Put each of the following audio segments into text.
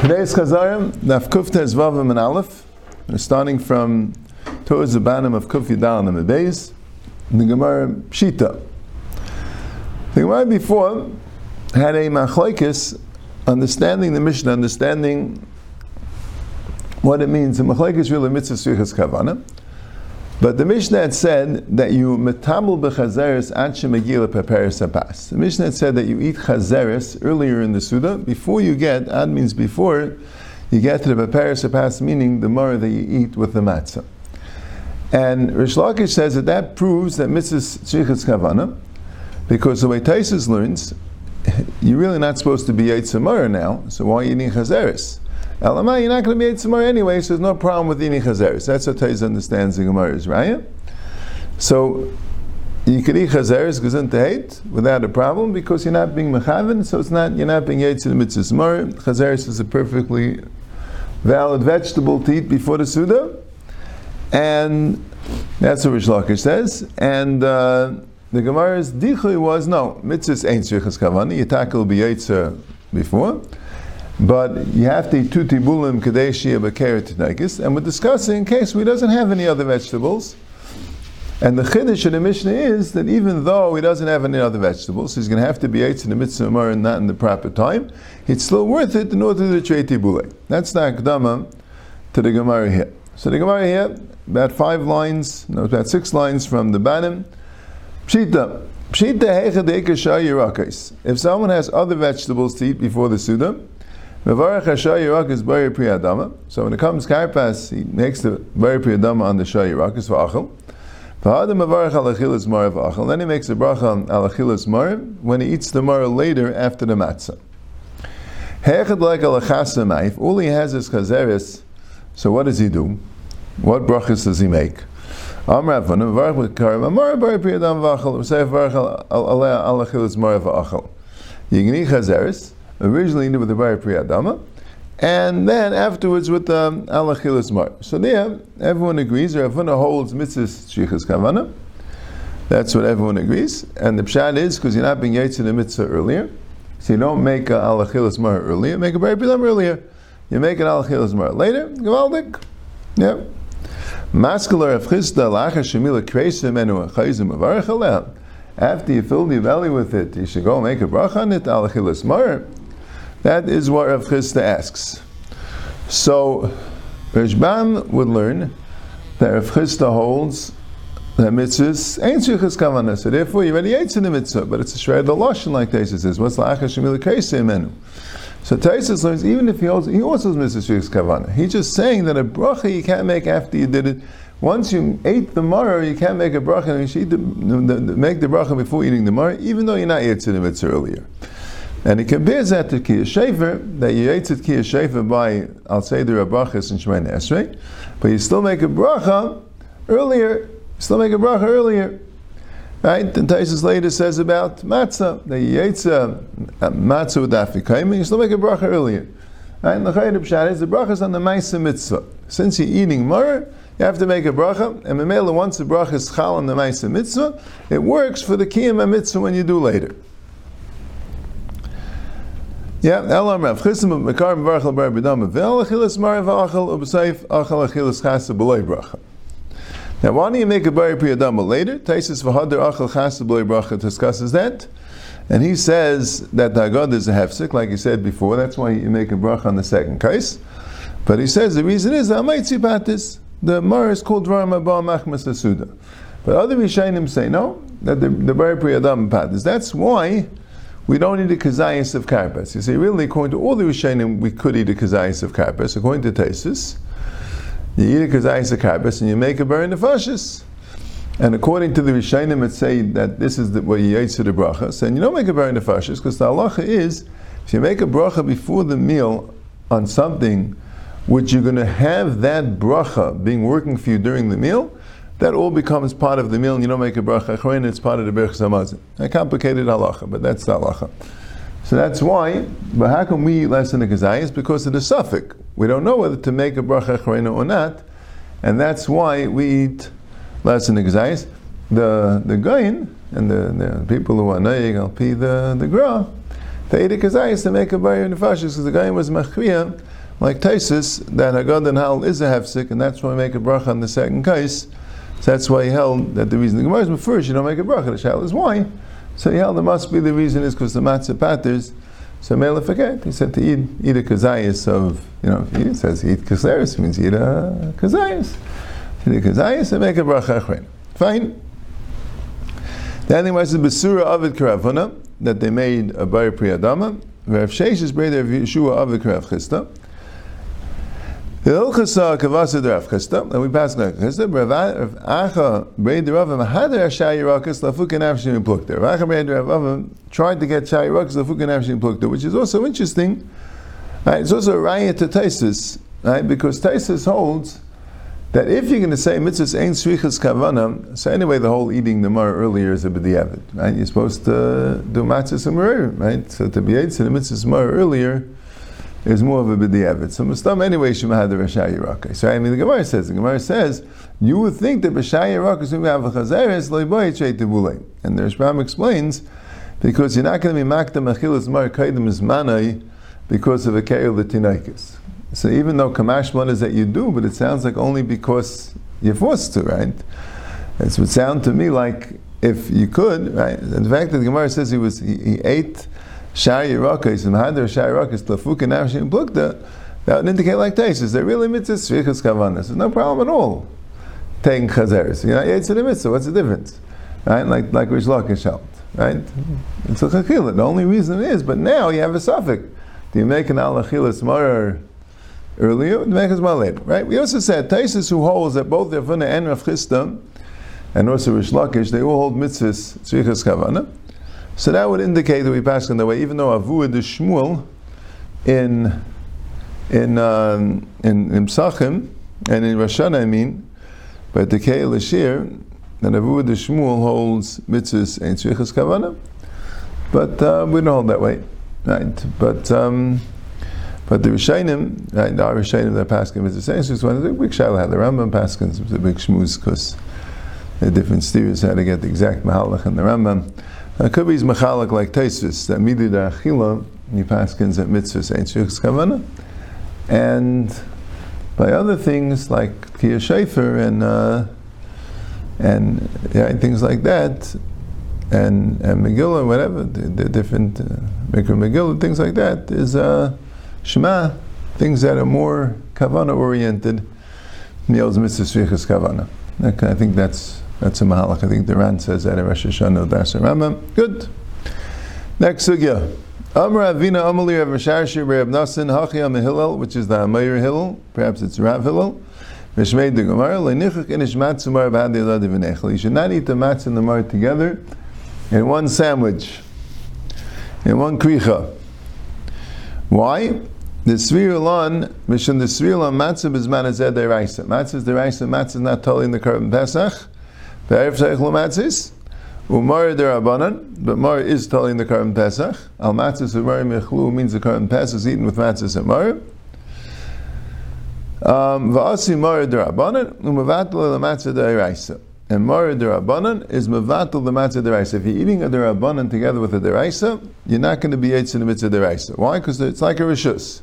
Today's Chazarim, Daf Kufta is Vav and Aleph. Starting from towards the bottom of Kuf Yidal and the. The Gemara Pshita. The Gemara before had a machlekes understanding the Mishnah, understanding what it means. The machlekes really mitzvah svichas kavana. But the Mishnah had said that you metamel bechazeres ad shemegila prepares apas. The Mishnah had said that you eat chazeres earlier in the Suda, before you get, ad means before, you get to the prepares apas, meaning the mara that you eat with the matzah. And Reish Lakish says that that proves that Mrs. Tzrichas Kavana, because the way Taisus learns, you're really not supposed to be Yitzamara now, so why are you eating chazeres? Elamai, you're not going to be Yitzamar anyway, so there's no problem with eating chazeres. That's what Taiz understands the Gemara's, right? So, you could eat chazeres gesund hate without a problem because you're not being mechaven, so it's not, you're not being the mitzvah mar. Chazeres is a perfectly valid vegetable to eat before the Suda. And that's what Reish Lakish says. And uh, the Gemara's dichui was no, mitzvahs ain't shrichas kavani, you tackle be before. But you have to eat two tibulim kadeshia b'keret and we're discussing in case we doesn't have any other vegetables. And the chiddush in the Mishnah is that even though he doesn't have any other vegetables, he's going to have to be eitz in the mitzvah and not in the proper time. It's still worth it in order to the tibule. That's the akdama to the Gemara here. So the Gemara here, about five lines, no, about six lines from the Banim. Pshita. Pshita hecha If someone has other vegetables to eat before the Suda, so when it comes karpas, he makes the bari priyadama on the shayirakis for achel. Then he makes a bracha al achilas mar when he eats the mar later after the matzah. If all he has is chazeris, so what does he do? What brachas does he make? Amrav v'nevarach v'karim amar bari priyadam v'achel v'sei v'varach al achilas mar v'achel. You originally with the Bari Priyadama, and then afterwards with the um, Alachilas Mar. So there, everyone agrees, or everyone holds mitzvahs Shichas Kavana. That's what everyone agrees. And the pshat is, because you're not being Yaitz in the mitzvah earlier, so you don't make a Alachilas Mar earlier, make a Bari Priyadama earlier. You make an Alachilas Mar later, Gavaldik. Yep. Mascular of Chisda Lacha Shemila Kresim Enu Chayzim Avarach After you fill the belly with it, you should go make a bracha on it, Alachilas Mar. That is what Rav Chisda asks. So, Rashbam would learn that Rav Chisda holds that mitzvahs ain't shrichas kavanah. So therefore, you already ate in the mitzvah, but it's a shred the lashon like Taisus says. What's la'achas shemil kaisei menu? So Taisus learns even if he holds, he also has mitzvahs shrichas kavanah. He's just saying that a bracha you can't make after you did it. Once you ate the maror, you can't make a bracha. And you should the, the, the, make the bracha before eating the maror, even though you're not yet the mitzvah earlier. And he compares that to Kiyah Shefer, that you ate it Kiyah Shefer by Al Seder Abrachas and Shemayna Esrei, but you still make a bracha earlier, you still make a bracha earlier. Right? And Taisus later says about matzah, that you ate uh, matzah with afikaim, you still make a bracha earlier. Right? And the Chayyid Pshat is the bracha is on the Maisa Mitzvah. Since you're eating mar, you have to make a bracha, and Mamela, once the bracha is chal on the Maisa Mitzvah, it works for the Kiyam Mitzvah when you do later. Yeah, Elam Rav Bar B'dam Vel Achilas Mar V'Achel Ub'Seif Achel Achilas Chasa Bracha. Now, why don't you make a Bari Priyadama later? Taisis V'Hadar Achel Chasa B'Loi Bracha discusses that. And he says that the Agad is a hefsek, like he said before, that's why you make a bracha on the second case. But he says the reason is, Amaitzi the Mar is called Dvar Mabah Machmas Asuda. But other Rishayim say no, that the, the Bari Priyadama Patis. That's why we don't eat a kazayas of karpas. You see, really, according to all the Rishonim, we could eat a kazayas of karpas. According to Tesis, you eat a kazayas of karpas and you make a burn nefashis. And according to the Rishonim, it say that this is the, what you eat the bracha. And you don't make a burn nefashis because the halacha is if you make a bracha before the meal on something which you're going to have that bracha being working for you during the meal, that all becomes part of the meal and you don't make a bracha achrein, it's part of the berach samazin. A complicated halacha, but that's the halacha. So that's why, but how can we eat less than the kazayas? Because of the suffix. We don't know whether to make a bracha achrein or not, and that's why we eat less than the kazayas. The, the gain, and the, the people who are naig al pi the, the gra, to eat a to make a bar nefashis because the guy was machriya like Taisus that Hagad and Hal is a hefsek and that's why we make a bracha on the second case. So that's why he held that the reason the Gemara is first you don't make a bracha. The shal is why. So he held there must be the reason is because the matzah patters. So Mela forget. He said to eat eat a kazayas of you know he says eat kaseris means eat a kazayas. Eat a kazayas and make a bracha achrein. Fine. The other was the Besura Avid Karavuna that they made a Bar Priyadama. Rav Sheish is brother of Yeshua Avid Karav Chisda. The Ilchasa Kavasa Rav Chisda, and we pass on Chisda. Rav Acha brother Rav Mahader Shayirakas Lafukan Avshim Plukta. Rav Acha brother Rav tried to get Shayirakas Lafukan Avshim Plukta, which is also interesting. Right, it's also a riot to Taisus, right? Because Taisus holds that if you're going to say mitzvahs ain't srichas kavana, so anyway, the whole eating the mar earlier is a b'diavad, right? You're supposed to do matzahs and right? So to be ate to the mitzvahs mar earlier is more of a b'diavad. So mustam anyway shemahad rashai yirakah. So I mean, the Gemara says, the Gemara says, you would think that b'shai yirakah is going to have a chazeres loiboy cheit tibulei. And the Rashbam explains, because you're not going to be makdam achilas mar kaidim is manai because of a keil the so even though Kamash is that you do, but it sounds like only because you're forced to, right? It would sound to me like if you could, right? The fact that the Gemara says he was he, he ate shari yirakis and hadar shari yirakis lafuka nafshim plukta, that would indicate like Taisus. They're really mitzvahs shvichas kavanas. There's no problem at all taking chazeres. You know, it's a mitzvah. What's the difference? Right? Like like Reish Lakish held. Right? Mm-hmm. It's a chachila. The only reason is, but now you have a suffix. Do you make an alachilas marar? earlier, Mechaz later, right? We also said Taisus who holds that both Yavuna and Rav Chisda, and also Reish Lakish, they all hold mitzvahs tzrichas kavana. So that would indicate that we pass in the way, even though Avua de Shmuel in in um, in, in Psachim and in Rashana, I mean, but the Kei Lashir, that Avua de Shmuel holds mitzvahs and tzrichas kavana, but uh, we don't hold that way, right? But um, but the Rishayim, right, the Rishayim that Paskin is the same. So it's one of the big shaila. The Rambam Paskins was a big shmuz because the different steers had to get the exact mahalach in the Rambam. Could be machalach like Taisvis that midu da achila he Paskins at mitzvahs ain't shich kavana, and by other things like Kia Shefer and uh, and yeah, things like that, and and Megillah, whatever the, the different uh, Megillah, things like that is. Uh, Shema, things that are more kavana oriented, meals mitzvah kavana. I think that's that's a mahalach. I think the Ran says that in Rosh Hashanah Das. Good. Next sugya. Amr Avina Amali Rav Mashashir Rav Nasin Hachi Am which is the Amayir Hillel. Perhaps it's Rav Hillel. Mishmeid the Gemara Leinichuk Inish Matzumar B'Hadi Elad V'Nechel. You should not eat the matzah and the mar together in one sandwich, in one kricha. Why? The Svirulan, Mishum the Svirulan Matzah is Manazeh Deraisa. Matzah is Deraisa, Matzah is not totally in the Korban Pesach. The Erev Seich Lo Matzis. Umar Derabanan, but Mar is totally the Korban Pesach. Al Matzis Umar Mechlu means the Korban Pesach is eaten with Matzis and Mar. Um, Va'asi Mar Derabanan, Umavatul La Matzah Deraisa. And Mara Derabanan is Mavatul the Matzah Deraisa. If you're eating a Derabanan together with a Deraisa, you're not going to be Eitz in the Mitzvah Deraisa. Why? Because it's like a Rishus.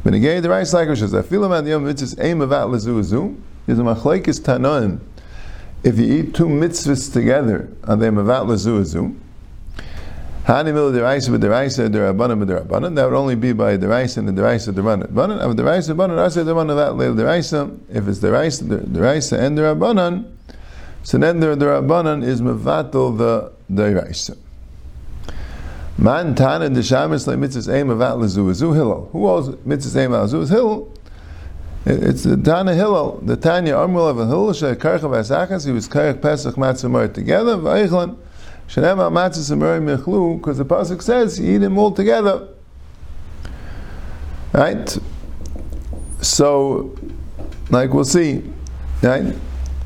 When again, the Deraisa like Rishus. I feel about the Yom Mitzvahs, Aim Mavat Lezu is a Machlaikis Tanoim. If you eat two mitzvahs together, are they Mavat Lezu Hani mil deraisa with deraisa derabanan with derabanan. That would only be by deraisa and deraisa derabanan. Banan of deraisa banan asa derabanan that leil deraisa. If it's deraisa deraisa and derabanan, so then the, Rabbanan is mevatel the Deiraisa. Man Tana the Shamis like mitzvahs eh, aim avat lezu zu Hillel. Who owes mitzvahs eh, aim avat lezu Hillel? It's the Tana Hillel. The Tanya of a Hillel she karcha v'asachas. He was karach Pesach matzah together. V'eichlan shenem al matzah mechlu because the pasuk says eat them all together. Right. So, like we'll see, right.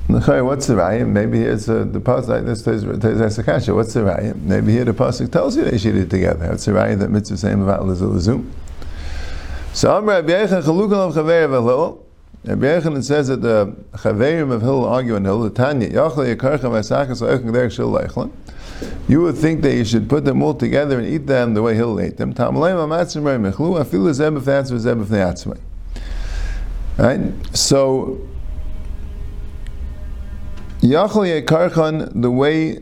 What's the raya? Maybe here's uh, the pasuk. This says. What's the raya? Maybe here the pasuk tells you they should eat together. What's the raya that mitzvah saying about lezu So Amr Rabbi Yechon chalukal of chaver of Hillel. Rabbi Yechon says that the chaverim of Hillel argue in Hillel. The Tanya yachle yakarcha v'asakas oichen derech shil leichlin. you would think that you should put them all together and eat them the way Hillel ate them. Right? So, Yachal Karchan, the way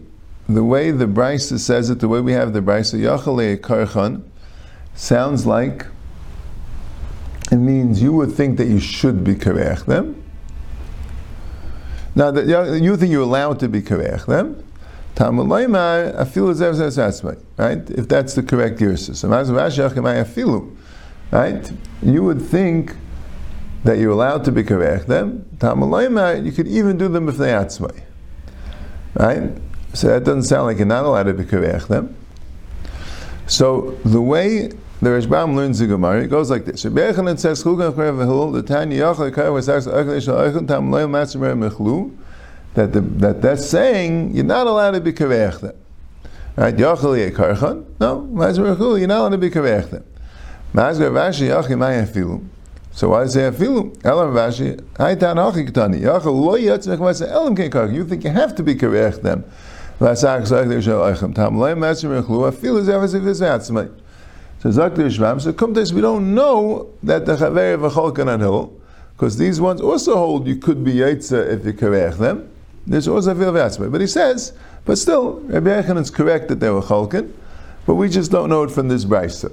the way the Brisa says it, the way we have the Brisa, Yachal Karchan, sounds like it means you would think that you should be karech them. Now, that you think you're allowed to be karech them. Right? If that's the correct Yersus. Right? You would think that you're allowed to be karech them. You could even do them if they atzmai. Right? So that doesn't sound like you're not allowed to be karech them. So the way the Rashbam learns the Gemara, it goes like this. Rabbi Yechanan says, the Tanya Yachal Kar was that the, that that's saying you're not allowed to be karech them. Right? Yachal Yekarchan? No, Mazar you're not allowed to be karech them. Mazar Rashi Yachim Ayafilu. So why say afilu? Elam Rashi, Haitan Ketani. Yachal elam kekar. You think you have to be karech them. Vasach zayich shel eichem. Tam loy Mazar Rechlu. Afilu zevas if it's atzmai. So this, we don't know that the Chaver of a Cholkan Hill, because these ones also hold you could be Yaitza if you karech them. There's also a Vilvatzma. But he says, but still, Rabbi Yechanan is correct that they were Cholkan, but we just don't know it from this Brisa.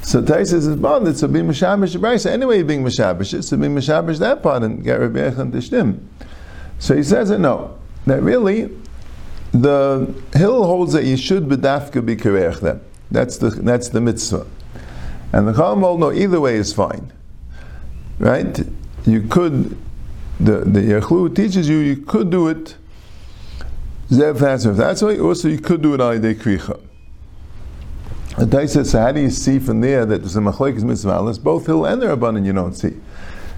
So Taisus is bonded, so be Mishabish Brisa. Anyway, being Mishabish, so be Mishabish that part and get Rabbi Yechanan to Shtim. So he says it no. That really, the hill holds that you should bedafka be karech them. That's the that's the mitzvah. And the Chacham no, either way is fine. Right? You could the the Yechlu teaches you you could do it Zev If that's way, also you could do it on Yidei Kricha. The Tai says, so how do you see from there that there's a Machlekes Mitzvah? Both Hillel and the Rabbanan you don't see.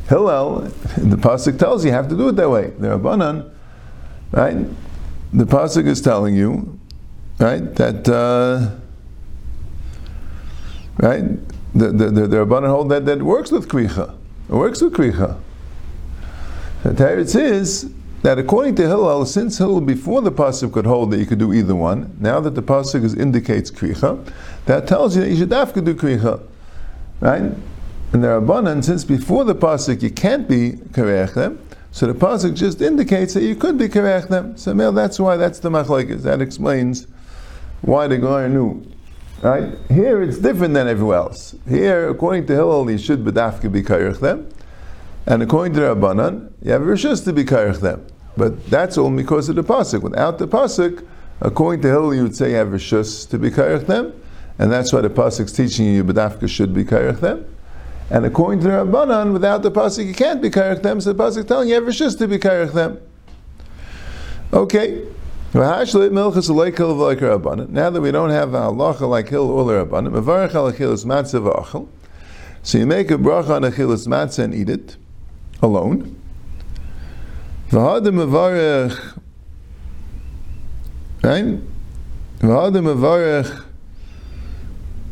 Hillel, the Pasuk tells you, you have to do it that way. The Rabbanan, right? The Pasuk is telling you, right, that uh, Right? The, the, the, the Rabbanan hold that that works with Kricha. It works with Kricha. The Teretz is that according to Hillel, since Hillel before the Pasuk could hold that you could do either one, now that the Pasuk is, indicates Kricha, that tells you that you should to do Kricha. Right? And the Rabbanan, since before the Pasuk you can't be Karech so the Pasuk just indicates that you could be Karech So, So that's why that's the Machlekes. That explains why the Gemara knew Right? Here it's different than everywhere else. Here, according to Hillel, you should bedafka be kairich them. And according to Rabbanan, you have rishus to be kairich them. But that's all because of the pasuk. Without the pasuk, according to Hillel, you would say you have rishus to be kairich them. And that's why the pasuk's teaching you bedafka should be kairich them. And according to Rabbanan, without the pasuk, you can't be kairich them. So the pasuk is telling you have rishus to be kairich them. Okay. Now that we don't have a halacha like hill or rabbanim, mevarach al achilas matzah v'achel. So you make a bracha on achilas matzah and eat it alone. V'hadim mevarach, right? V'hadim mevarach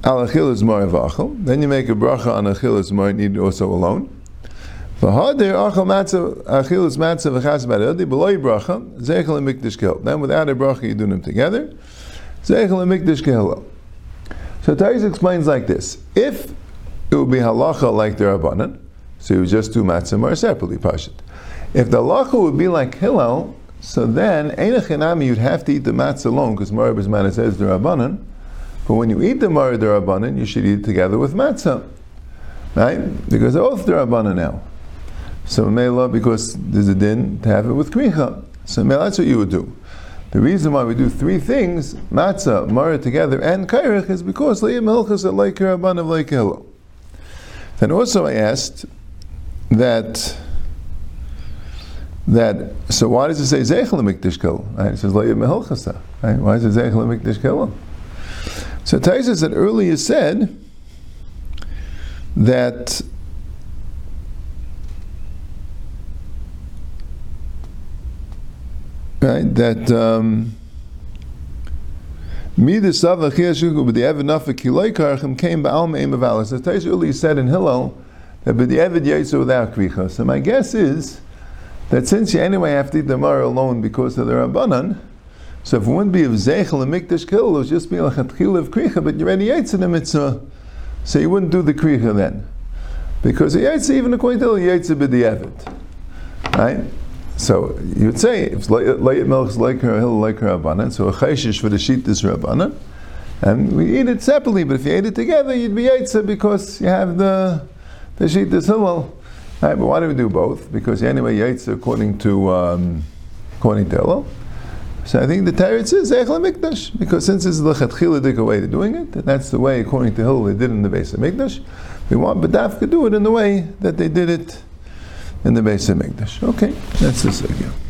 al achilas mar v'achel. Then you make a bracha on achilas mar and eat it also alone. Then without a bracha you do them together. So Tais explains like this: If it would be halacha like the rabbanan, so you just do matzah more separately pashit. If the halacha would be like Hillel, so then einachinami you'd have to eat the matzah alone because Marib Bisman says the rabbanan. But when you eat the Marib rabbanan, you should eat it together with matzah, right? Because they're both the rabbanan now. So Mela, because there's a din to have it with kricha. So Mela, that's what you would do. The reason why we do three things, matzah, mara together, and kairich, is because le'im hilchas like rabban of like Then also I asked that that so why does it say zeichel mikdash kol? Right? It says le'im hilchasa. Right? Why does it zeichel mikdash kol? So Taisa said earlier said that right? That um, Midas Shugu B'Di'evid Nafik Kiloi Karchim came Ba'al Me'im Avalis. The Taish earlier said in Hillel that B'Di'evid Yetsu without Kricha. So my guess is that since you anyway have to eat the Mar alone because of the Rabbanan, So if it wouldn't be of Zeichel and Mikdash Kil, it would just be like a Tchil of Kricha, but you're already in the mitzvah, so you wouldn't do the Kricha then. Because the Yaitz, even according to the Yaitz, be the Evid. Right? So you would say, if Layat Melch is like her, Hill like her Rabbanan, so a Chayshish for the sheet is Rabbanan, and we eat it separately, but if you ate it together, you'd be Yaitz because you have the, the sheet is Hillel. Right, but why do we do both? Because anyway, Yaitz according to um, according to Hillel. So I think the Teretz is Echel Mikdash, because since it's the Chatchila way of doing it, that's the way, according to Hillel, they did in the base of Mikdash, we want Badaf to do it in the way that they did it in the base of Mikdash. Okay, that's the second.